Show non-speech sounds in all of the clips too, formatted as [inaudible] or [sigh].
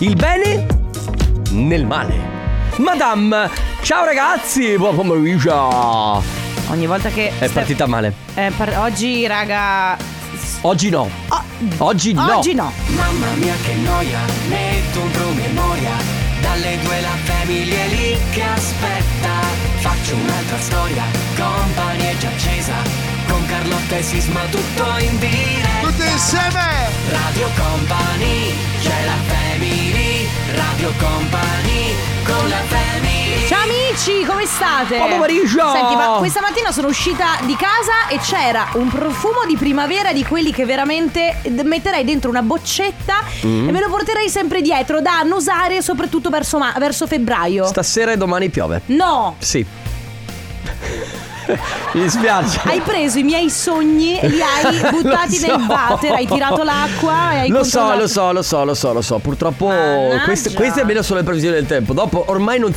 il bene nel male. Madame, ciao ragazzi, buon pomeriggio. Ogni volta che. È partita male. Eh, par- oggi, raga. Oggi no. Oh, Oggi no. Oggi no. Mamma mia che noia, metto un promemoria Dalle due la famiglia è lì che aspetta Faccio un'altra storia, company è già accesa Con Carlotta e Sisma tutto in diretta Tutti insieme! Radio Company, c'è la family Radio Company, con la family Ciao amici, come state? Buon pomeriggio! Senti, ma questa mattina sono uscita di casa e c'era un profumo di primavera di quelli che veramente metterei dentro una boccetta Mm. e me lo porterei sempre dietro da annusare soprattutto verso, ma- verso febbraio. Stasera e domani piove. no! Sì. [laughs] Mi dispiace. Hai preso i miei sogni e li hai [laughs] buttati so. nel water, hai tirato l'acqua e hai Lo so, lo so, lo so, lo so, lo so. Purtroppo queste, queste almeno sono le previsioni del tempo. Dopo ormai non,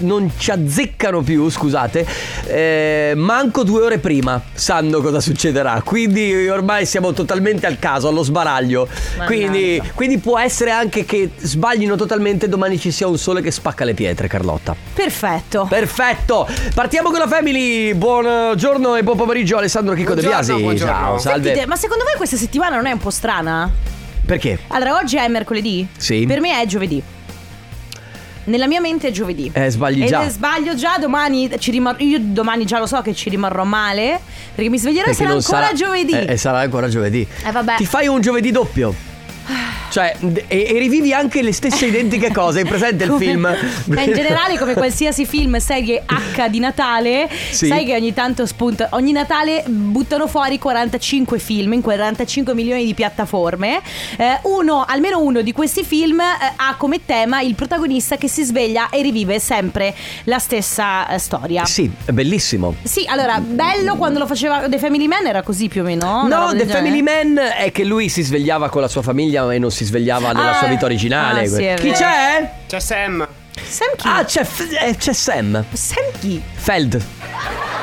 non ci azzeccano più, scusate. Eh, manco due ore prima sanno cosa succederà. Quindi ormai siamo totalmente al caso, allo sbaraglio. Quindi, quindi può essere anche che sbaglino totalmente domani ci sia un sole che spacca le pietre, Carlotta. Perfetto. Perfetto, partiamo con la family. Buongiorno e buon pomeriggio Alessandro Chicco De Biasi. buongiorno. Ciao, salve. Sentite, ma secondo voi questa settimana non è un po' strana? Perché? Allora, oggi è mercoledì? Sì. Per me è giovedì. Nella mia mente è giovedì. Eh, sbagli e già. se sbaglio già, domani ci rimarrò. Io domani già lo so che ci rimarrò male. Perché mi sveglierò e sarà ancora sarà- giovedì. Eh, eh, sarà ancora giovedì. Eh, vabbè. Ti fai un giovedì doppio. Cioè, e, e rivivi anche le stesse identiche cose. Hai presente il film? Eh, in generale, come qualsiasi film, serie H di Natale, Sì. sai che ogni tanto spunta. Ogni Natale buttano fuori 45 film in 45 milioni di piattaforme. Eh, uno, almeno uno di questi film eh, ha come tema il protagonista che si sveglia e rivive sempre la stessa eh, storia. Sì, è bellissimo. Sì, allora, bello quando lo faceva The Family Man era così più o meno? No, roba The? Family Man è che lui si svegliava con la sua famiglia e non si svegliava nella Ah, sua vita originale. ah, sì, Chi c'è? C'è Sam. Sam chi? Ah, c'è, F- eh, c'è Sam. Sam chi? Feld.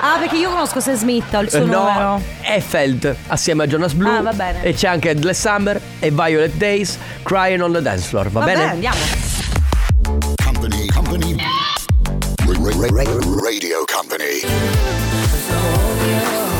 Ah, perché io conosco Sam Smith, ho il suo Eh, numero. no, è Feld assieme a Jonas Blue. Ah, va bene. E c'è anche Endless Summer e Violet Days Crying on the Dance Floor. Va Vabbè, bene? andiamo. Company, company. Ra- ra- ra- Radio company.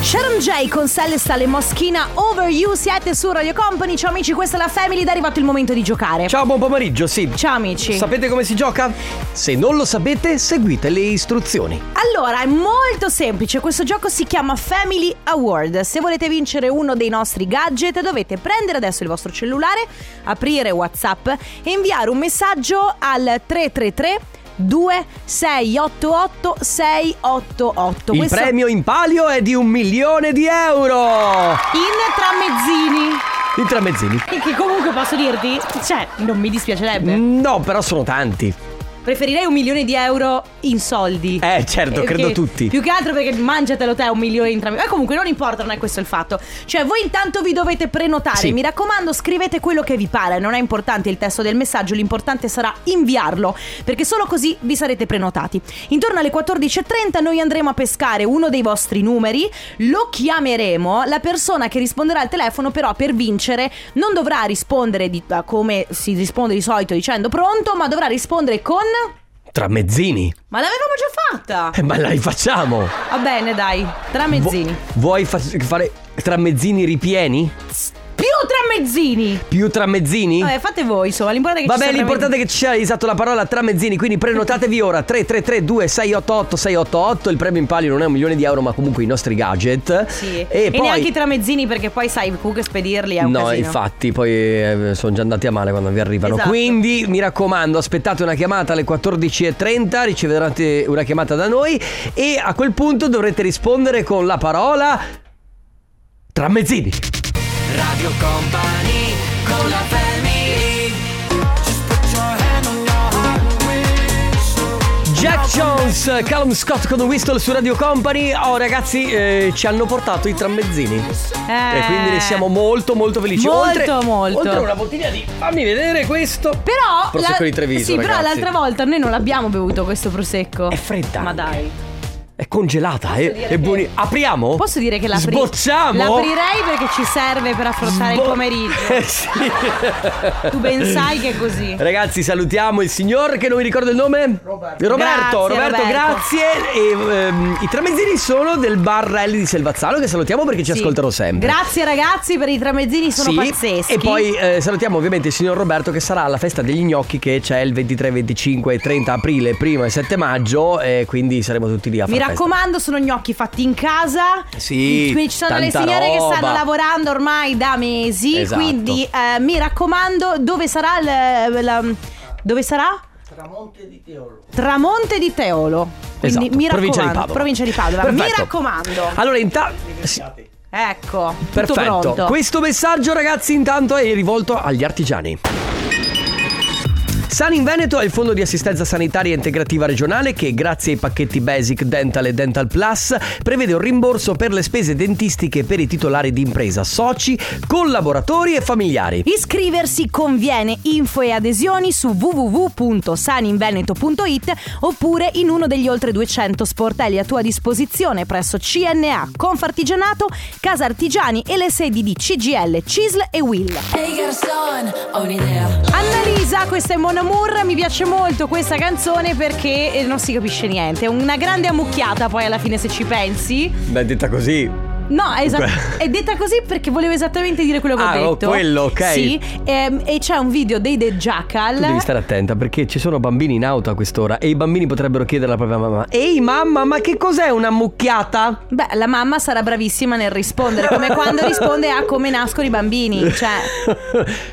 Sharon J con Celestal e Moschina Over You siete su Radio Company. Ciao amici, questa è la Family ed è arrivato il momento di giocare. Ciao, buon pomeriggio, sì. Ciao amici. Sapete come si gioca? Se non lo sapete, seguite le istruzioni. Allora, è molto semplice, questo gioco si chiama Family Award. Se volete vincere uno dei nostri gadget dovete prendere adesso il vostro cellulare, aprire WhatsApp e inviare un messaggio al 333 2688 688. Il Questo premio in palio è di un milione di euro. in tramezzini. In tramezzini. Che comunque posso dirti, cioè, non mi dispiacerebbe. No, però sono tanti. Preferirei un milione di euro in soldi. Eh, certo, Eh, credo perché- tutti. Più che altro perché mangiatelo te un milione in tre. Ma comunque non importa, non è questo il fatto. Cioè, voi intanto vi dovete prenotare. Sì. Mi raccomando, scrivete quello che vi pare. Non è importante il testo del messaggio, l'importante sarà inviarlo. Perché solo così vi sarete prenotati. Intorno alle 14.30 noi andremo a pescare uno dei vostri numeri. Lo chiameremo. La persona che risponderà al telefono, però, per vincere, non dovrà rispondere di- come si risponde di solito dicendo pronto, ma dovrà rispondere con. Tramezzini. Ma l'avevamo già fatta! Eh, ma la rifacciamo. Va bene, dai, Vu- tramezzini. vuoi fa- fare tramezzini ripieni? Più tramezzini! Più tramezzini? Vabbè, fate voi, insomma, l'importante è che ci Vabbè, sia l'importante è che ci sia esatto la parola tramezzini, quindi prenotatevi ora 333 2688 688, il premio in palio non è un milione di euro, ma comunque i nostri gadget. Sì. E, E, poi neanche i tramezzini perché poi sai, comunque spedirli è un No, casino. infatti, poi eh, sono già andati a male quando vi arrivano. Esatto. Quindi mi raccomando, aspettate una chiamata alle 14.30, riceverete una chiamata da noi e a quel punto dovrete rispondere con la parola tramezzini. Radio Company, con la family Jack Jones, Callum Scott con Whistle su Radio Company. Oh ragazzi, eh, ci hanno portato i tramezzini. Eh. E quindi ne siamo molto molto felici. Molto, oltre, molto. Oltre una bottiglia di... Fammi vedere questo. Però Prosecco di Treviso, Sì, però ragazzi. l'altra volta noi non l'abbiamo bevuto questo prosecco. È fredda. Ma dai. È congelata, è, è che- buoni- Apriamo? Posso dire che l'apri- Sbocciamo? l'aprirei perché ci serve per affrontare il Sbo- pomeriggio. [laughs] Eh, sì. Tu ben sai che è così. Ragazzi, salutiamo il signor che non mi ricordo il nome. Roberto. Roberto, Grazie, Roberto. grazie. E, ehm, I tramezzini sono del bar Rally di Selvazzano che salutiamo perché ci Sì. ascoltano sempre. Grazie ragazzi per i tramezzini, sono Sì, pazzeschi. E poi eh, salutiamo ovviamente il signor Roberto che sarà alla festa degli gnocchi che c'è il 23, 25 e 30 aprile, primo e 7 maggio e quindi saremo tutti lì a fare. Raccomando, sono gnocchi fatti in casa. Sì, Quindi ci sono le signore che roba. stanno lavorando ormai da mesi. Esatto. Quindi eh, mi raccomando, dove sarà il. la- dove sarà? Tramonte di Teolo. Tramonte di Teolo. Quindi Esatto, mi provincia di raccomando. Padova. Provincia di Padova. Mi Perfetto. raccomando. Allora, intanto. Ecco. Tutto Perfetto. pronto. Questo messaggio, ragazzi, intanto è rivolto agli artigiani. San in Veneto è il fondo di assistenza sanitaria integrativa regionale che, grazie ai pacchetti Basic Dental e Dental Plus, prevede un rimborso per le spese dentistiche per i titolari di impresa, soci, collaboratori e familiari. Iscriversi conviene info e adesioni su www.saninveneto.it oppure in uno degli oltre 200 sportelli a tua disposizione presso CNA, Confartigianato, Casa Artigiani e le sedi di CGL, CISL e WILL. Annalisa, questa è Mon Amour, mi piace molto questa canzone perché eh, non si capisce niente, è una grande ammucchiata poi alla fine se ci pensi. Beh, detta così. No, è, esa- è detta così perché volevo esattamente dire quello che Ah, ho oh, detto. quello, ok. Sì, ehm, e c'è un video dei The Jackal. Tu devi stare attenta perché ci sono bambini in auto a quest'ora e i bambini potrebbero chiedere alla propria mamma: Ehi mamma, ma che cos'è una mucchiata? Beh, la mamma sarà bravissima nel rispondere, come quando risponde a come nascono i bambini. Cioè,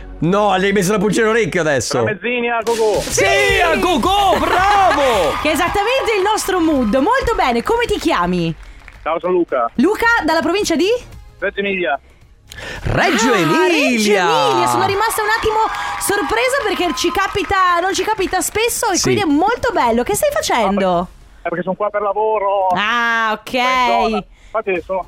[laughs] no, gli hai messo la pulce all'orecchio adesso. Tramezzini a gogo. Sì, a go go, bravo! [laughs] che è esattamente il nostro mood. Molto bene, come ti chiami? Ciao, sono Luca. Luca, dalla provincia di? Reggio Emilia. Reggio Ah, Emilia! Reggio Emilia, sono rimasta un attimo sorpresa perché ci capita, non ci capita spesso e Sì. quindi è molto bello. Che stai facendo? Eh, perché sono qua per lavoro. Ah, ok. Infatti sono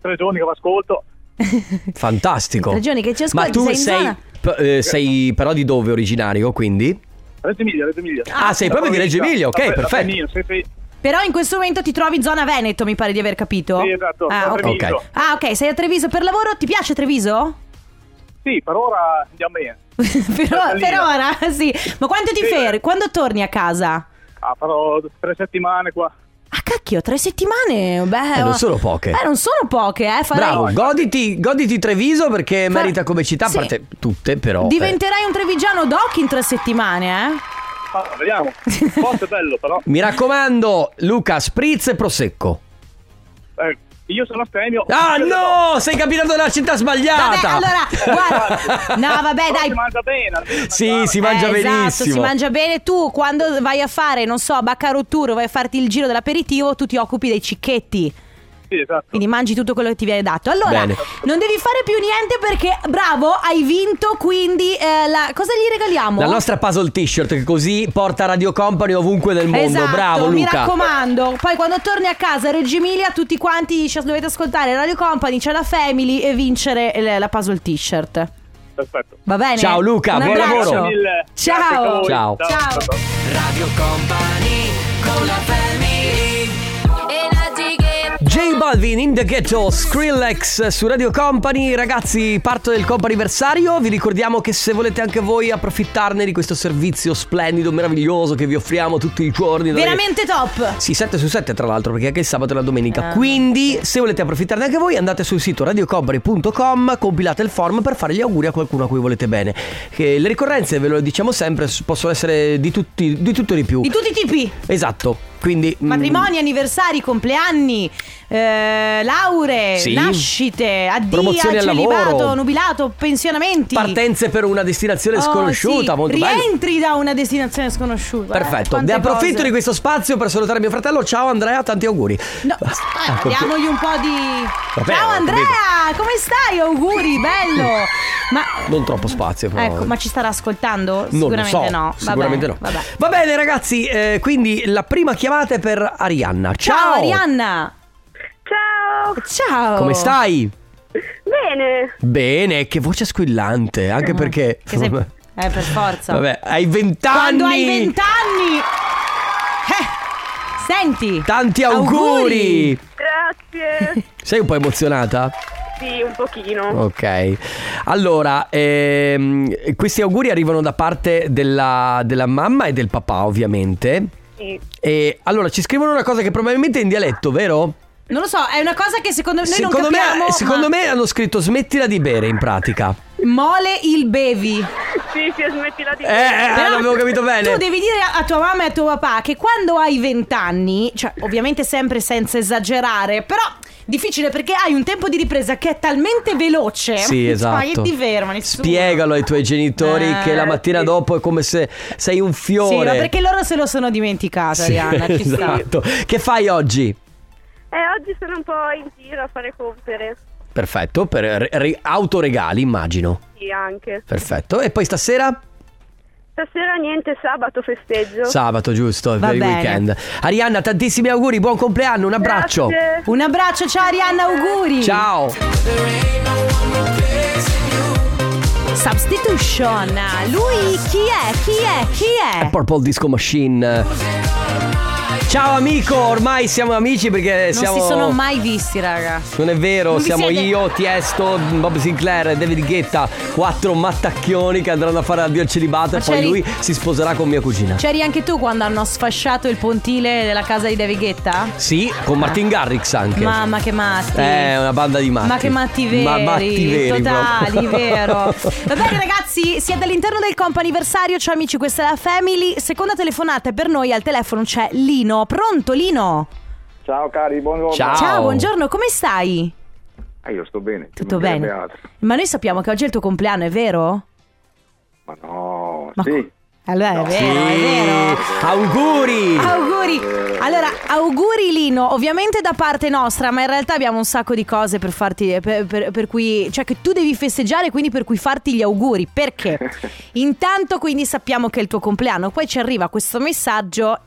tre giorni che vi ascolto. [laughs] Fantastico. Ragioni che ci Ma ascolti, tu sei in sei, zona? P- eh, sei però di dove originario, quindi? Reggio Emilia, Reggio Emilia. Ah, sei proprio di Reggio Emilia, ok, La- la- perfetto. Sì. Però in questo momento ti trovi in zona Veneto, mi pare di aver capito. Sì, esatto, Ah, ok. Treviso. Ok. Ah, ok, sei a Treviso per lavoro. Ti piace Treviso? Sì, per ora andiamo bene. [laughs] per, per Bellino. ora, sì. Ma quanto ti Sì. fermi? Quando torni a casa? Ah, farò tre settimane qua. Ah, cacchio, tre settimane? Beh, Eh, non sono poche. Eh, non sono poche, eh. Farei... Bravo, goditi, goditi Treviso perché Fa- merita come città, Sì. a parte tutte però. eh. Diventerai un trevigiano doc in tre settimane, eh? Ah, vediamo. Forse è bello, però. Mi raccomando, Luca, spritz e prosecco. Eh, io sono astemio. Ah no, sei capitato nella città sbagliata. Vabbè, allora, guarda. [laughs] No, vabbè, dai. Si mangia bene. Sì, si mangia Eh, Esatto, benissimo. si mangia bene. Tu quando vai a fare, non so, Baccarotturo, vai a farti il giro dell'aperitivo, tu ti occupi dei cicchetti. Sì, esatto. Quindi mangi tutto quello che ti viene dato. Allora, Bene. non devi fare più niente perché, bravo, hai vinto. Quindi, eh, la- cosa gli regaliamo? La nostra puzzle t-shirt che così porta Radio Company ovunque nel mondo. Esatto, Bravo mi Luca. raccomando. Poi quando torni a casa a Reggio Emilia, tutti quanti ci dovete ascoltare Radio Company, c'è la Family e vincere la puzzle t-shirt. Perfetto. Va bene? Ciao, Luca, Un buon abbraccio. lavoro. Ciao. Voi. Ciao. Ciao. Radio Company con la family J Balvin in the ghetto Skrillex su Radio Company Ragazzi parto del comp anniversario Vi ricordiamo che se volete anche voi approfittarne di questo servizio splendido, meraviglioso Che vi offriamo tutti i giorni dalle- Veramente top. Sì, 7 su 7 tra l'altro perché anche il sabato e la domenica Ah. Quindi se volete approfittarne anche voi andate sul sito radiocompany.com Compilate il form per fare gli auguri a qualcuno a cui volete bene che Le ricorrenze, ve lo diciamo sempre, possono essere di, tutti, di tutto e di più Di tutti i tipi. Esatto, quindi mm, Matrimoni, anniversari, compleanni, eh, lauree, Sì. nascite, addio, Promozioni al celibato, lavoro. nubilato, pensionamenti. Partenze per una destinazione Oh, sconosciuta sì. Molto bello Rientri da una destinazione sconosciuta. eh, Perfetto, ne approfitto di questo spazio per salutare mio fratello. Ciao Andrea, tanti auguri. No, eh, Ah, compl- diamogli un po' di. Vabbè, Ciao ho Andrea, come stai? Auguri, bello. [laughs] Ma. Non troppo spazio, però. Ecco, ma ci starà ascoltando? Non Sicuramente lo so, no. Vabbè, Sicuramente no. Vabbè. Va bene, ragazzi. eh, quindi la prima chiamata è per Arianna. Ciao, Ciao Arianna. Ciao, Ciao. Come stai? bene. Bene, che voce squillante. Anche perché. Che sei... [laughs] Eh, per forza. Vabbè, hai vent'anni. Quando hai vent'anni. Eh, Senti. Tanti auguri! Grazie. [laughs] Sei un po' emozionata? Sì, un pochino. Ok, allora ehm, questi auguri arrivano da parte della, della mamma e del papà ovviamente Sì. e allora ci scrivono una cosa che probabilmente è in dialetto, vero? Non lo so, è una cosa che secondo noi secondo non capiamo. me, secondo ma- me hanno scritto smettila di bere in pratica. Mole il bevi. Sì, sì, smettila di Eh, eh, Però l'avevo capito bene. Tu devi dire a tua mamma e a tuo papà che quando hai 20 anni, cioè ovviamente sempre senza esagerare, però difficile perché hai un tempo di ripresa che è talmente veloce. Sì, esatto. Cioè, ti ferma nessuno. Spiegalo ai tuoi genitori Eh, che la mattina dopo è come se sei un fiore. Sì, ma perché loro se lo sono dimenticato, Sì, Arianna, ci sta. esatto. Che fai oggi? Eh, oggi sono un po' in giro a fare compere. Perfetto, per re- re- autoregali immagino. Sì, anche. Perfetto. E poi stasera? Stasera niente, sabato festeggio. Sabato, giusto, Va per il bene. weekend. Arianna, tantissimi auguri, buon compleanno, un abbraccio. Grazie. Un abbraccio, ciao Arianna, auguri. Ciao. Substitution. Lui chi è? Chi è? Chi è? Purple Disco Machine. Ciao amico, ormai siamo amici perché Non siamo si sono mai visti, raga. Non è vero, Non siamo siete- io, Tiesto, Bob Sinclair e David Guetta, quattro mattacchioni che andranno a fare addio al celibato Ma e poi lui si sposerà con mia cugina. C'eri anche tu quando hanno sfasciato il pontile della casa di David Guetta? Sì, con Martin Garrix anche. Mamma che matti. È una banda di matti. Ma che matti veri, Ma matti veri totali, [laughs] vero. Va bene ragazzi, siete all'interno del comp'anniversario, ciao amici, questa è la Family. Seconda telefonata per noi al telefono c'è Lino. Pronto Lino? Ciao cari, buongiorno. Ciao. Ciao, buongiorno, come stai? Ah, io sto bene. Tutto bene? altro. Ma noi sappiamo che oggi è il tuo compleanno, è vero? Ma no, Ma sì. Allora è Sì, vero, è vero. auguri. Auguri! Allora, auguri Lino, ovviamente da parte nostra, ma in realtà abbiamo un sacco di cose per farti, per, per- per cui, cioè che tu devi festeggiare, quindi per cui farti gli auguri. Perché? [laughs] Intanto quindi sappiamo che è il tuo compleanno, poi ci arriva questo messaggio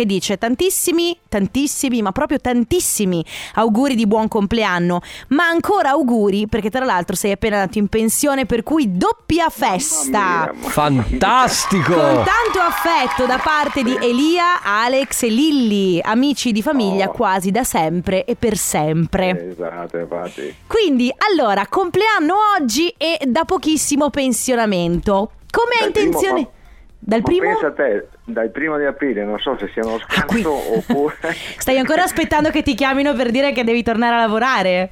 che dice tantissimi, tantissimi, ma proprio tantissimi auguri di buon compleanno, ma ancora auguri perché tra l'altro sei appena andato in pensione, per cui doppia festa. Fantastico. Con tanto affetto da parte di Elia, Alex e Lilli, amici di famiglia Oh. quasi da sempre e per sempre. Esatto, infatti. Quindi, allora, compleanno oggi e da pochissimo pensionamento. Come hai Dal primo, ma- pensa a te, dal primo di aprile, non so se sia uno Ah, scherzo oppure... [laughs] Stai ancora aspettando che ti chiamino per dire che devi tornare a lavorare?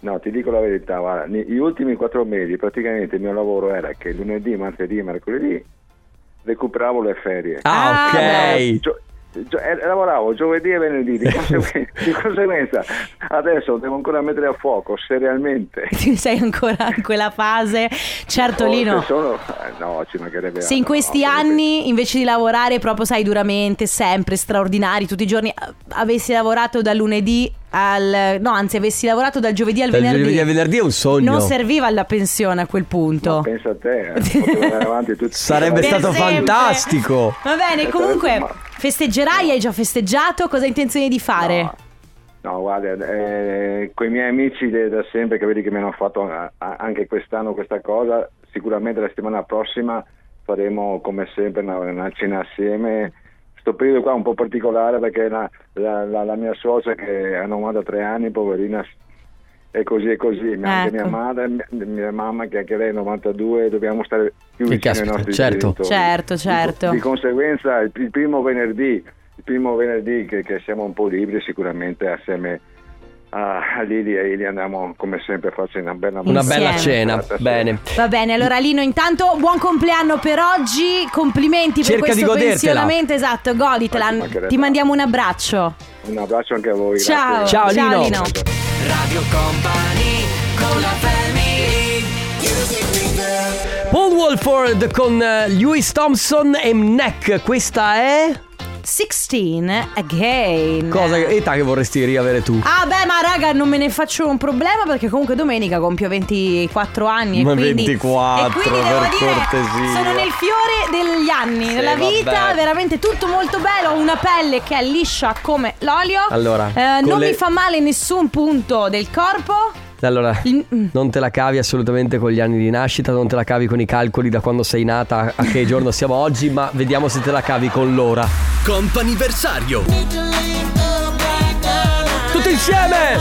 No, ti dico la verità, guarda, gli ultimi quattro mesi praticamente il mio lavoro era che lunedì, martedì e mercoledì recuperavo le ferie. Ah, Ah, ok. Eh, lavoravo giovedì e venerdì, di [laughs] conseguenza, di conseguenza adesso devo ancora mettere a fuoco serialmente. [laughs] Sei ancora in quella fase? Certo, Oh, Lino. se sono- eh, no, ci mancherebbe Se in questi no, anni invece di lavorare proprio sai duramente, sempre straordinari, tutti i giorni avessi lavorato dal lunedì al no, anzi avessi lavorato dal giovedì al Dal venerdì. giovedì al venerdì è un sogno. Non serviva la pensione a quel punto. Ma pensa a te, eh, [laughs] potevo andare avanti tutti Sarebbe stato sempre. fantastico. Va bene, Eh, comunque festeggerai, hai già festeggiato, cosa hai intenzione di fare? No. No, guarda, eh, con i miei amici da sempre che vedi che mi hanno fatto anche quest'anno questa cosa, sicuramente la settimana prossima faremo come sempre una, una cena assieme. Sto periodo qua è un po' particolare perché la, la- la- la mia suocera che ha 93 anni, poverina, è così e così. Ma Anche Ecco. mia madre, mia, mia mamma che anche lei è 92, dobbiamo stare più Che vicini ai caspita, nostri certo. genitori. Certo, certo. Di, di conseguenza il, il primo venerdì, il primo venerdì che, che siamo un po' liberi sicuramente assieme a, Lili e Ili andiamo come sempre a farci una bella Una bella cena. Bene. Va bene, allora Lino, intanto buon compleanno per oggi, complimenti Cerca per di questo godertela. pensionamento, esatto, goditela. Ti mandiamo un abbraccio. Un abbraccio anche a voi. Ciao. grazie. Ciao, Lino. Lino. Radio Company con la family Paul Wolford con eh, Lewis Thompson e Neck. Questa è. 16 again. Cosa età che vorresti riavere tu? Ah beh ma raga non me ne faccio un problema perché comunque domenica compio 24 anni Ma e quindi, 24, e quindi devo dire cortesia. sono nel fiore degli anni Sì, nella vita vabbè. veramente tutto molto bello ho una pelle che è liscia come l'olio Allora, Eh, non le- mi fa male nessun punto del corpo Allora, Il- mm. non te la cavi assolutamente con gli anni di nascita, non te la cavi con i calcoli da quando sei nata a che giorno siamo oggi, ma vediamo se te la cavi con l'ora. Comp'anniversario tutti insieme!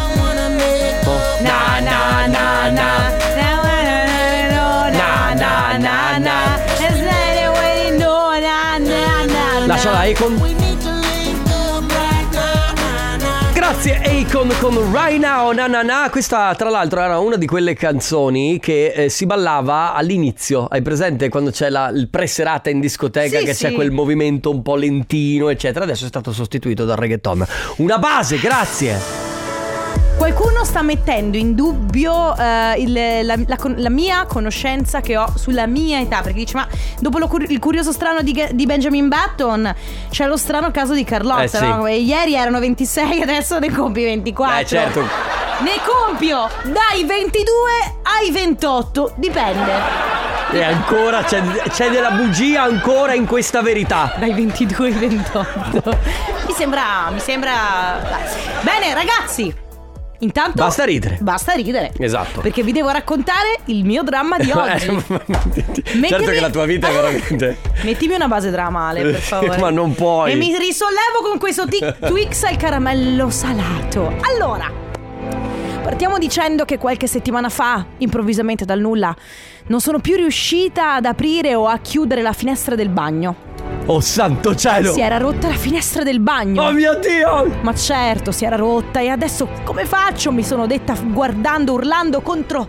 Na na na na na na na na Lasciala Akon. Grazie Akon con Right Now na na na. Questa tra l'altro era una di quelle canzoni che eh, si ballava all'inizio. Hai presente quando c'è la, il pre-serata in discoteca Sì, che sì. c'è quel movimento un po' lentino eccetera. Adesso è stato sostituito dal reggaeton. Una base, grazie. Qualcuno sta mettendo in dubbio eh, il- la, la con- la mia conoscenza che ho sulla mia età. Perché dice: Ma dopo lo cur- il curioso strano di, di Benjamin Button c'è lo strano caso di Carlotta. Eh, sì. no? E Ieri erano 26, [laughs] adesso ne compi 24. Eh certo. Ne compio dai 22 ai 28, dipende. E ancora c'è, c'è della bugia ancora in questa verità. Dai 22 ai 28. mi sembra. Mi sembra. dai. Bene, ragazzi. Intanto. Basta ridere. Basta ridere. Esatto. Perché vi devo raccontare il mio dramma di [laughs] oggi. [laughs] certo Mettimi- che la tua vita è veramente. [laughs] Mettimi una base dramale, per favore. Ma non puoi. E mi risollevo con questo tic- Twix al caramello salato. Allora, partiamo dicendo che qualche settimana fa, improvvisamente dal nulla, non sono più riuscita ad aprire o a chiudere la finestra del bagno. Oh santo cielo! Si era rotta la finestra del bagno. Oh mio Dio! Ma certo, si era rotta e adesso come faccio? Mi sono detta guardando, urlando contro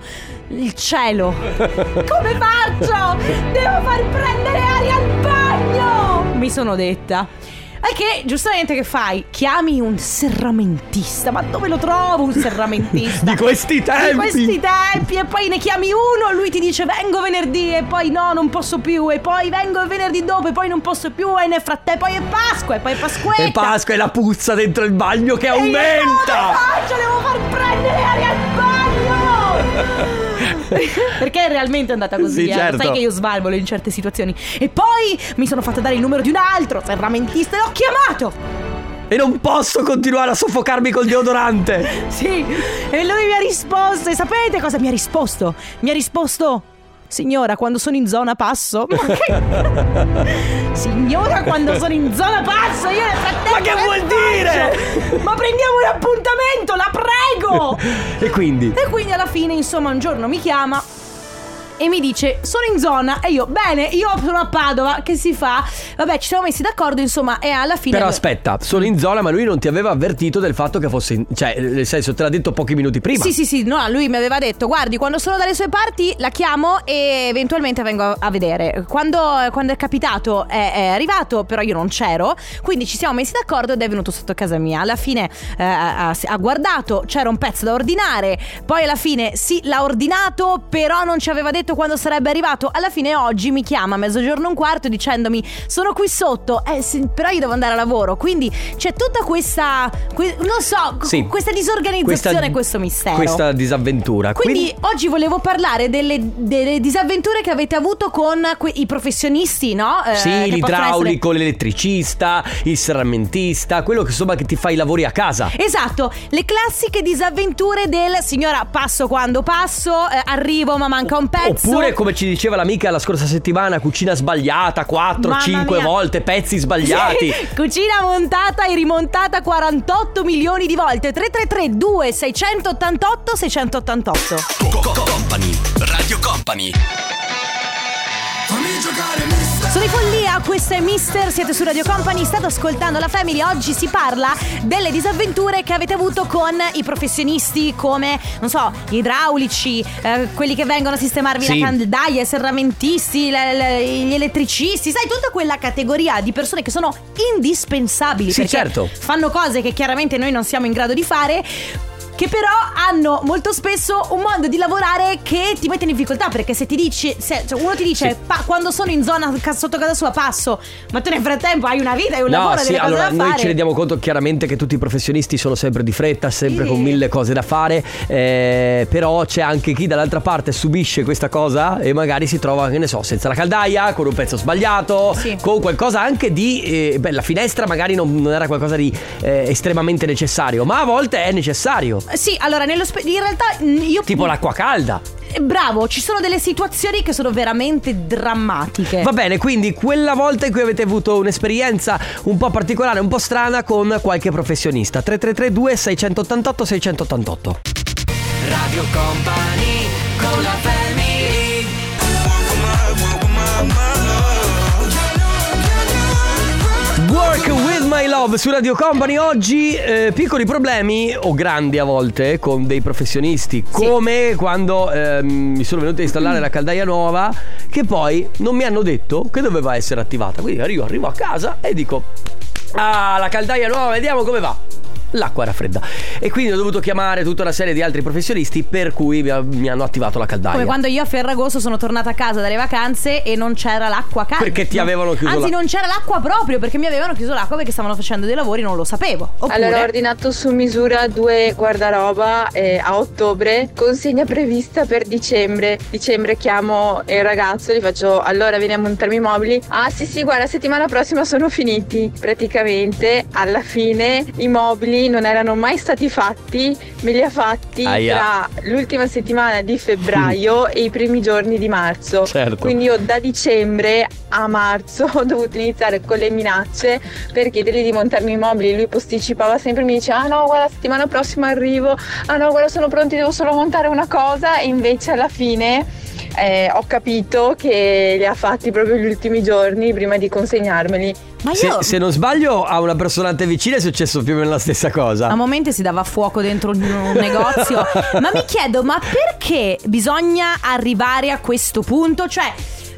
il cielo. [laughs] Come faccio? Devo far prendere aria al bagno! Mi sono detta. E che giustamente che fai? Chiami un serramentista. Ma dove lo trovo un serramentista? [laughs] Di questi tempi! Di questi tempi e poi ne chiami uno, lui ti dice vengo venerdì e poi no non posso più e poi vengo venerdì dopo e poi non posso più e nel frattempo poi è Pasqua e poi è Pasquetta. E Pasqua e la puzza dentro il bagno che E io come aumenta! faccio? Devo far prendere aria al bagno! [laughs] [laughs] Perché è realmente andata così, Sì, eh? certo. Sai che io svalvolo in certe situazioni. E poi mi sono fatta dare il numero di un altro serramentista e l'ho chiamato! E non posso continuare a soffocarmi col deodorante! [laughs] Sì, e lui mi ha risposto. E sapete cosa mi ha risposto? Mi ha risposto. Signora, quando sono in zona passo. [laughs] Signora, quando sono in zona passo, io nel frattempo. Ma che vuol dire? Ma prendiamo un appuntamento, la prego! [laughs] E quindi? E quindi alla fine, insomma, un giorno mi chiama e mi dice sono in zona e io bene io sono a Padova che si fa vabbè ci siamo messi d'accordo insomma e alla fine Però aspetta, sono in zona, ma lui non ti aveva avvertito del fatto che fosse. in- Cioè, nel senso, te l'ha detto pochi minuti prima. Sì, sì, sì, no, lui mi aveva detto, guardi, quando sono dalle sue parti la chiamo e eventualmente vengo a vedere. Quando, quando è capitato è, è arrivato, però io non c'ero, quindi ci siamo messi d'accordo ed è venuto sotto casa mia. Alla fine eh, ha, ha guardato, c'era un pezzo da ordinare, poi alla fine sì, l'ha ordinato, però non ci aveva detto quando sarebbe arrivato. Alla fine oggi mi chiama a mezzogiorno un quarto dicendomi, sono qui sotto, eh, sì, però io devo andare a lavoro. Quindi c'è tutta questa, que- non so, Sì. questa disorganizzazione e questo mistero. Questa disavventura. Quindi, oggi volevo parlare delle, delle disavventure che avete avuto con que- i professionisti, no? Eh, Sì, l'idraulico, l'elettricista, il serramentista, quello che insomma che ti fa i lavori a casa. essere- Esatto, le classiche disavventure del signora passo quando passo, eh, arrivo ma manca un pezzo. Oppure, come ci diceva l'amica la scorsa settimana, cucina sbagliata 4, Mamma 5 mia. volte, pezzi sbagliati. Sì, cucina montata e rimontata 48 milioni di volte 333 2688 688 Company, Radio Company. Sono in follia, questo è Mister, siete su Radio Company, state ascoltando la Family. Oggi si parla delle disavventure che avete avuto con i professionisti come, non so, gli idraulici, eh, quelli che vengono a sistemarvi Sì. la caldaia, i serramentisti, le- le- gli elettricisti, sai, tutta quella categoria di persone che sono indispensabili Sì, perché certo. fanno cose che chiaramente noi non siamo in grado di fare. Che però hanno molto spesso un modo di lavorare che ti mette in difficoltà. Perché se ti dici, se cioè uno ti dice Sì. "Pa- quando sono in zona sotto casa sua passo, ma tu nel frattempo hai una vita, hai un No, lavoro, sì, delle cose allora da noi fare. ci rendiamo conto chiaramente che tutti i professionisti sono sempre di fretta, sempre Sì. con mille cose da fare, eh, però c'è anche chi dall'altra parte subisce questa cosa e magari si trova, che ne so, senza la caldaia, con un pezzo sbagliato, Sì. con qualcosa anche di... eh, beh, la finestra magari non, non era qualcosa di eh, estremamente necessario, ma a volte è necessario. Sì, allora, nello spe- in realtà io... Tipo l'acqua calda. Eh, Bravo, ci sono delle situazioni che sono veramente drammatiche. Va bene, quindi quella volta in cui avete avuto un'esperienza un po' particolare, un po' strana con qualche professionista. 3332 688 688. Radio Company con la family Work with my love su Radio Company. Oggi eh, piccoli problemi o grandi a volte con dei professionisti come quando ehm, mi sono venuti a installare la caldaia nuova che poi non mi hanno detto che doveva essere attivata. Quindi io arrivo a casa e dico ah la caldaia nuova vediamo come va L'acqua era fredda e quindi ho dovuto chiamare tutta una serie di altri professionisti per cui mi, hanno attivato la caldaia. Come quando io a Ferragosto sono tornata a casa dalle vacanze e non c'era l'acqua calda. Perché ti avevano chiuso Anzi, la- non c'era l'acqua proprio perché mi avevano chiuso l'acqua perché stavano facendo dei lavori, non lo sapevo. Oppure, Allora ho ordinato su misura due guardaroba eh, a ottobre, consegna prevista per dicembre. Dicembre chiamo il ragazzo, gli faccio allora vieni a montarmi i mobili. Ah sì sì guarda settimana prossima sono finiti. Praticamente alla fine i mobili non erano mai stati fatti, me li ha fatti Aia. tra l'ultima settimana di febbraio e i primi giorni di marzo. Certo. Quindi io da dicembre a marzo [laughs] ho dovuto iniziare con le minacce per chiedergli di montarmi i mobili. Lui posticipava sempre, mi diceva: Ah no, guarda, la settimana prossima arrivo. Ah no, guarda, sono pronti, devo solo montare una cosa. E invece alla fine eh, ho capito che li ha fatti proprio gli ultimi giorni prima di consegnarmeli. ma Se, io se non sbaglio a una persona a te vicina è successo più o meno la stessa cosa. a momenti si dava fuoco dentro un un negozio. [laughs] ma mi chiedo, ma perché bisogna arrivare a questo punto? Cioè.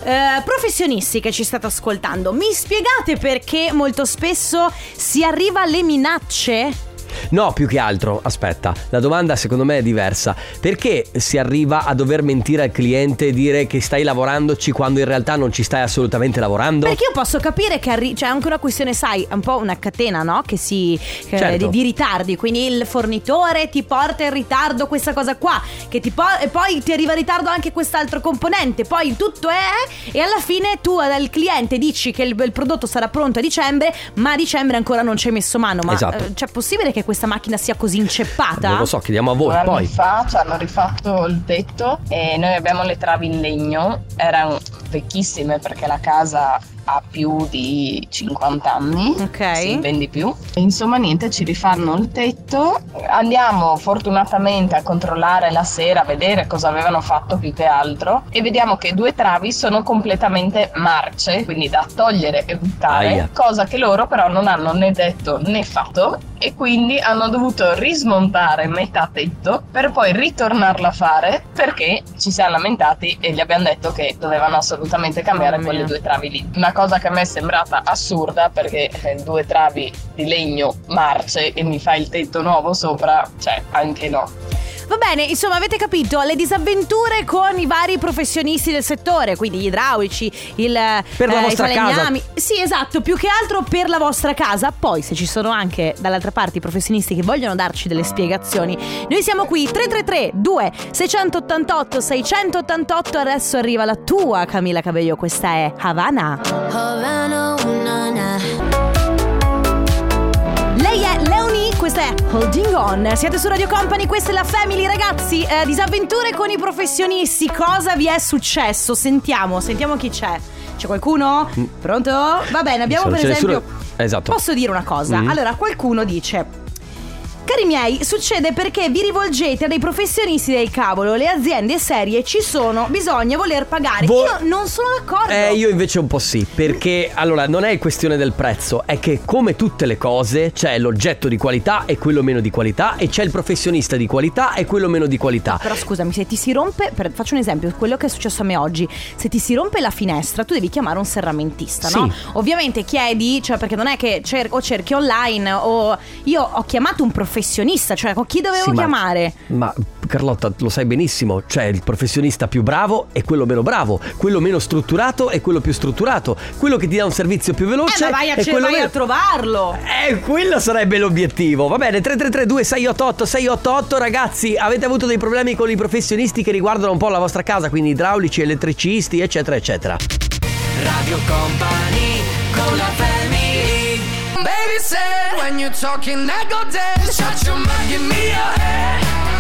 eh, professionisti che ci state ascoltando, mi spiegate perché molto spesso si arriva alle minacce? No, più che altro, aspetta, la domanda secondo me è diversa. Perché si arriva a dover mentire al cliente e dire che stai lavorandoci quando in realtà non ci stai assolutamente lavorando? Perché io posso capire che arri- c'è anche una questione, sai, un po' una catena, no? Che si. che- Certo. di, di ritardi. Quindi il fornitore ti porta in ritardo questa cosa qua. Che ti po- e poi ti arriva in ritardo anche quest'altro componente. Poi tutto è. E alla fine tu al cliente dici che il, il prodotto sarà pronto a dicembre, ma a dicembre ancora non ci hai messo mano. Ma Esatto. eh, c'è possibile che questa macchina sia così inceppata? Non lo so, chiediamo a voi Due anni poi. fa ci hanno rifatto il tetto e noi abbiamo le travi in legno, erano vecchissime perché la casa ha più di 50 anni, Ok. sì, ben di più. Insomma niente, ci rifanno il tetto, andiamo fortunatamente a controllare la sera, a vedere cosa avevano fatto più che altro e vediamo che due travi sono completamente marce, quindi da togliere e buttare, Aia. cosa che loro però non hanno né detto né fatto e quindi hanno dovuto rismontare metà tetto per poi ritornarla a fare perché ci siamo lamentati e gli abbiamo detto che dovevano assolutamente cambiare Mamma quelle due travi lì. Una cosa che a me è sembrata assurda perché eh, due travi di legno marce e mi fai il tetto nuovo sopra, cioè anche no. Va bene, insomma, avete capito le disavventure con i vari professionisti del settore, quindi gli idraulici, il Per la eh, i vostra casa. Sì, esatto, più che altro per la vostra casa. Poi, se ci sono anche dall'altra parte i professionisti che vogliono darci delle spiegazioni, noi siamo qui 333 2 688 688. Adesso arriva la tua Camilla Cabello, questa è Havana. Lei è Holding On. Siete su Radio Company, questa è la Family, ragazzi. eh, disavventure con i professionisti. Cosa vi è successo? Sentiamo, sentiamo chi c'è. C'è qualcuno? Pronto? Va bene, abbiamo per esempio. nessuno- Esatto. Posso dire una cosa? Mhm. Allora, qualcuno dice. Cari miei, succede perché vi rivolgete a dei professionisti del cavolo, le aziende serie ci sono, bisogna voler pagare. Vo- io non sono d'accordo. Eh, io invece un po' sì, perché allora non è questione del prezzo, è che come tutte le cose c'è l'oggetto di qualità e quello meno di qualità e c'è il professionista di qualità e quello meno di qualità. Però scusami, se ti si rompe, per- faccio un esempio, quello che è successo a me oggi, se ti si rompe la finestra, tu devi chiamare un serramentista, no? Sì. Ovviamente chiedi, cioè perché non è che cer- o cerchi online o io ho chiamato un professionista, cioè con chi dovevo Sì, ma- chiamare? Ma Carlotta lo sai benissimo, c'è il professionista più bravo e quello meno bravo, quello meno strutturato e quello più strutturato, quello che ti dà un servizio più veloce Eh, ma vai a, ce- quello vai meno- a trovarlo. Eh, quello sarebbe l'obiettivo. Va bene, 3332 688 688 ragazzi, avete avuto dei problemi con i professionisti che riguardano un po' la vostra casa, quindi idraulici, elettricisti, eccetera, eccetera. Radio Company con la family Baby said when you're talking I go dead Shut your mouth, give me your head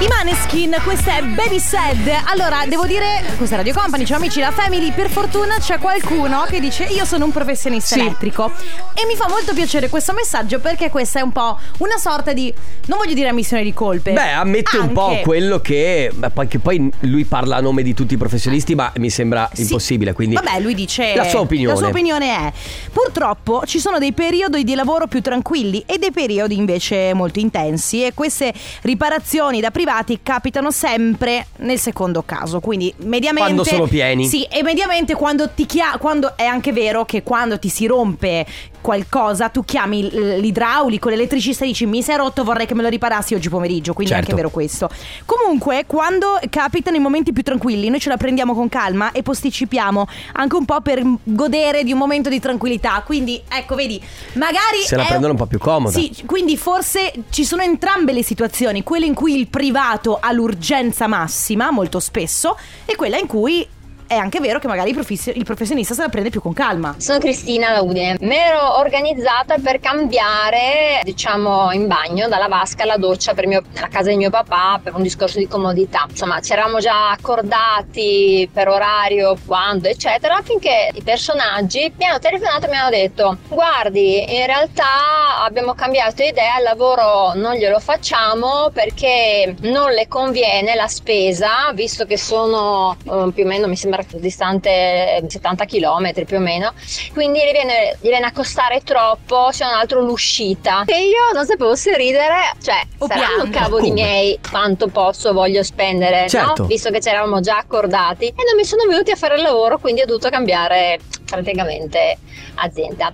I Maneskin, questa è Baby Sad. Allora, devo dire, questa è Radio Company, ciao amici, la Family, per fortuna c'è qualcuno che dice io sono un professionista Sì. elettrico. E mi fa molto piacere questo messaggio perché questa è un po' una sorta di, non voglio dire ammissione di colpe. Beh, ammette un po' Anche. quello che. che poi lui parla a nome di tutti i professionisti, ma mi sembra Sì. impossibile. Quindi. Vabbè, lui dice. La sua opinione. La sua opinione è: purtroppo ci sono dei periodi di lavoro più tranquilli e dei periodi invece molto intensi. E queste riparazioni da privati capitano sempre nel secondo caso. Quindi, mediamente. Quando sono pieni. Sì, e mediamente quando ti chia- quando È anche vero che quando ti si rompe qualcosa, tu chiami l- l'idraulico, l'elettricista e dici: Mi è rotto, vorrei che me lo riparassi oggi pomeriggio. Quindi è Certo. anche vero questo. Comunque, quando capitano i momenti più tranquilli, noi ce la prendiamo con calma e posticipiamo anche un po' per godere di un momento di tranquillità. Quindi, ecco, vedi, magari. Se la è- prendono un po' più comoda. Sì, quindi forse ci sono entrambe le situazioni: quella in cui il privato ha l'urgenza massima, molto spesso, e quella in cui. È anche vero che magari il, professio- il professionista se la prende più con calma. Sono Cristina da Udine. Mi ero organizzata per cambiare, diciamo, in bagno dalla vasca alla doccia per mio- nella casa di mio papà per un discorso di comodità. Insomma, ci eravamo già accordati per orario, quando, eccetera, finché i personaggi mi hanno telefonato e mi hanno detto: Guardi, in realtà abbiamo cambiato idea, il lavoro non glielo facciamo perché non le conviene la spesa, visto che sono eh, più o meno, mi sembra distante 70 km più o meno, quindi gli viene, gli viene a costare troppo, se non altro l'uscita. E io non sapevo se ridere, cioè, O saranno cavoli Come? miei quanto posso, voglio spendere, Certo. no? Visto che ci eravamo già accordati e non mi sono venuti a fare il lavoro, quindi ho dovuto cambiare praticamente azienda.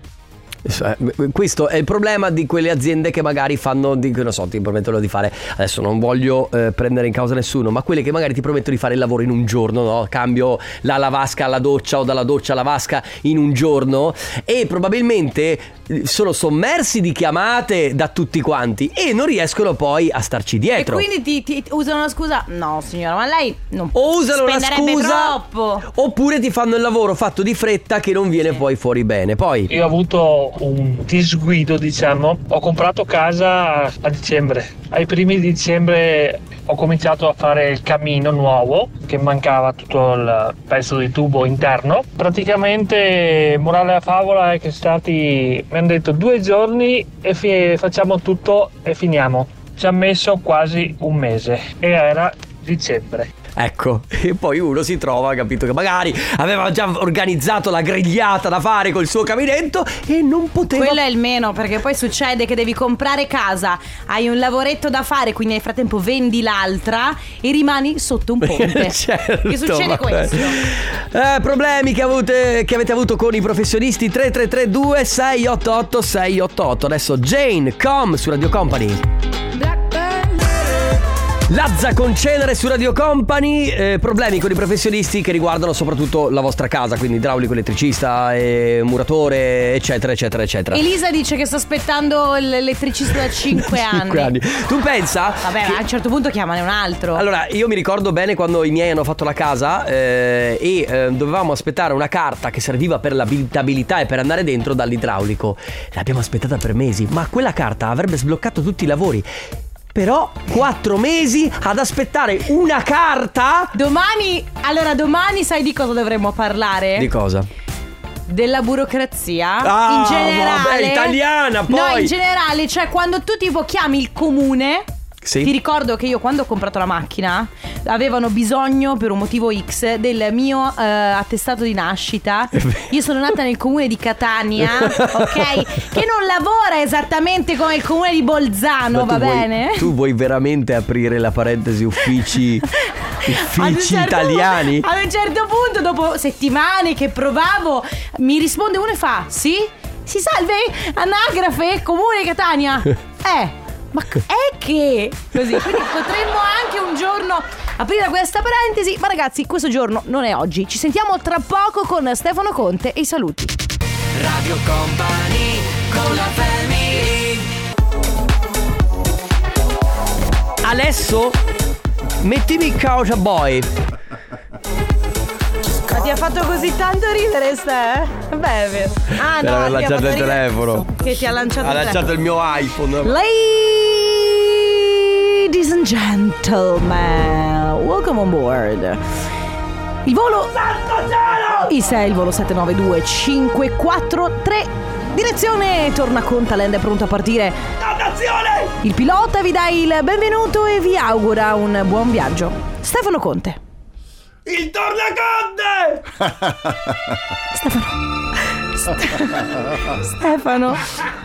Eh, Questo è il problema di quelle aziende che magari fanno, di, non so, ti promettono di fare, adesso non voglio eh, prendere in causa nessuno, ma quelle che magari ti promettono di fare il lavoro in un giorno, no? Cambio la lavasca alla doccia o dalla doccia alla vasca in un giorno e probabilmente eh, sono sommersi di chiamate da tutti quanti e non riescono poi a starci dietro. E quindi ti, ti- usano una scusa? No, signora, ma lei non o usano la scusa troppo. oppure ti fanno il lavoro fatto di fretta che non viene poi fuori bene. Poi Io ho avuto un disguido, diciamo. Ho comprato casa a dicembre. Ai primi di dicembre ho cominciato a fare il camino nuovo, che mancava tutto il pezzo di tubo interno. Praticamente, morale a favola è che stati, mi hanno detto due giorni e fi- facciamo tutto e finiamo. Ci ha messo quasi un mese e era dicembre. Ecco, e poi uno si trova, capito, che magari aveva già organizzato la grigliata da fare col suo caminetto e non poteva... Quello è il meno, perché poi succede che devi comprare casa, hai un lavoretto da fare, quindi nel frattempo vendi l'altra e rimani sotto un [laughs] ponte. certo, che succede vabbè. questo? Eh, problemi che, avute- che avete avuto con i professionisti 3332 688 688 Adesso Jane Com su Radio Company Lazza con cenere su Radio Company, eh, problemi con i professionisti che riguardano soprattutto la vostra casa, quindi idraulico, elettricista, eh, muratore, eccetera, eccetera, eccetera. Elisa dice che sta aspettando l'elettricista da 5 [laughs] anni. Cinque anni. Tu pensa? Vabbè, che- a un certo punto chiamane un altro. Allora, io mi ricordo bene quando i miei hanno fatto la casa eh, e eh, dovevamo aspettare una carta che serviva per l'abilitabilità e per andare dentro dall'idraulico. L'abbiamo aspettata per mesi, ma quella carta avrebbe sbloccato tutti i lavori. Però quattro mesi ad aspettare una carta? Domani, allora domani sai di cosa dovremmo parlare? Di cosa? Della burocrazia Ah, in generale. vabbè, italiana, poi. No, in generale, cioè quando tu tipo chiami il comune. Sì. Ti ricordo che io quando ho comprato la macchina avevano bisogno per un motivo X del mio eh, attestato di nascita. [laughs] Io sono nata nel comune di Catania, [laughs] ok? Che non lavora esattamente come il comune di Bolzano, Ma tu va vuoi- bene? Tu vuoi veramente aprire la parentesi uffici, [laughs] uffici certo italiani? pu- ad un certo punto, dopo settimane che provavo, mi risponde uno e fa: Sì? Si salve? Anagrafe? Comune Catania? Eh. Ma c- è che così, quindi potremmo anche un giorno aprire questa parentesi. Ma ragazzi, questo giorno non è oggi. Ci sentiamo tra poco con Stefano Conte e i saluti. Radio Company con la family Adesso mettimi Causa Boy. Ma ti ha fatto così tanto ridere, Ste? Beh, è vero. Ah, no, ti ha lanciato il telefono. Che ti ha lanciato Ha il lanciato telefono. il mio iPhone. And gentlemen, welcome on board. Il volo Il 6, il volo 792 543 Direzione torna Contaland è pronto a partire. Il pilota vi dà il benvenuto e vi augura un buon viaggio. Stefano Conte. Il tornaconte! Stefano. [laughs] Stefano.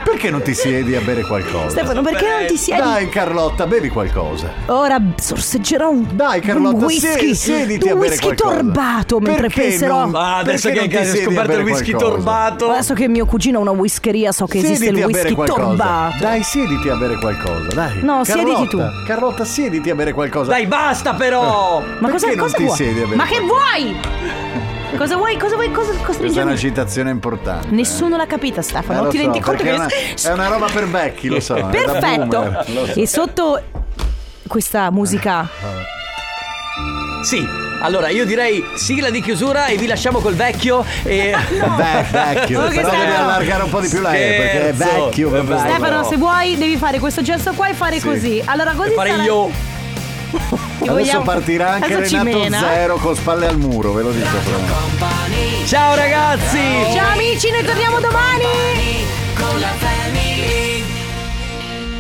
Perché non ti siedi a bere qualcosa? Stefano, perché non ti siedi? Dai Carlotta, bevi qualcosa. Ora sorseggerò un, Dai Carlotta, un whisky, siediti a un bere whisky qualcosa. torbato mentre Perché penserò. non- Ah, adesso Perché che non ti hai siedi a scoperto il bere whisky qualcosa? torbato. Adesso che mio cugino ha una whiskeria so che esiste Siediti il a bere whisky torbato. Dai, siediti a bere qualcosa, dai. No, siediti tu. Carlotta, Carlotta, siediti a bere qualcosa. Dai, basta però! Ma cosa, Perché non cosa ti vuoi? siedi a bere Ma che vuoi? [laughs] Cosa vuoi? Cosa vuoi? Cosa, cosa devi Questa è una dire? citazione importante. Nessuno l'ha capita, Eh, Stefano. lo ti so, rendi conto che è una, è una roba per vecchi, lo so. Perfetto. so. E sotto questa musica Sì, allora io direi sigla di chiusura e vi lasciamo col vecchio e... [laughs] Beh, vecchio, Oh, che però devi Stefano. allargare un po' di più lei perché è vecchio. Stefano, se vuoi, devi fare questo gesto qua e fare Sì. così. Allora, così E fare sarà- io. Adesso partirà anche Adesso Renato Zero con spalle al muro, ve lo dico però. Ciao ragazzi! Ciao amici, noi torniamo domani!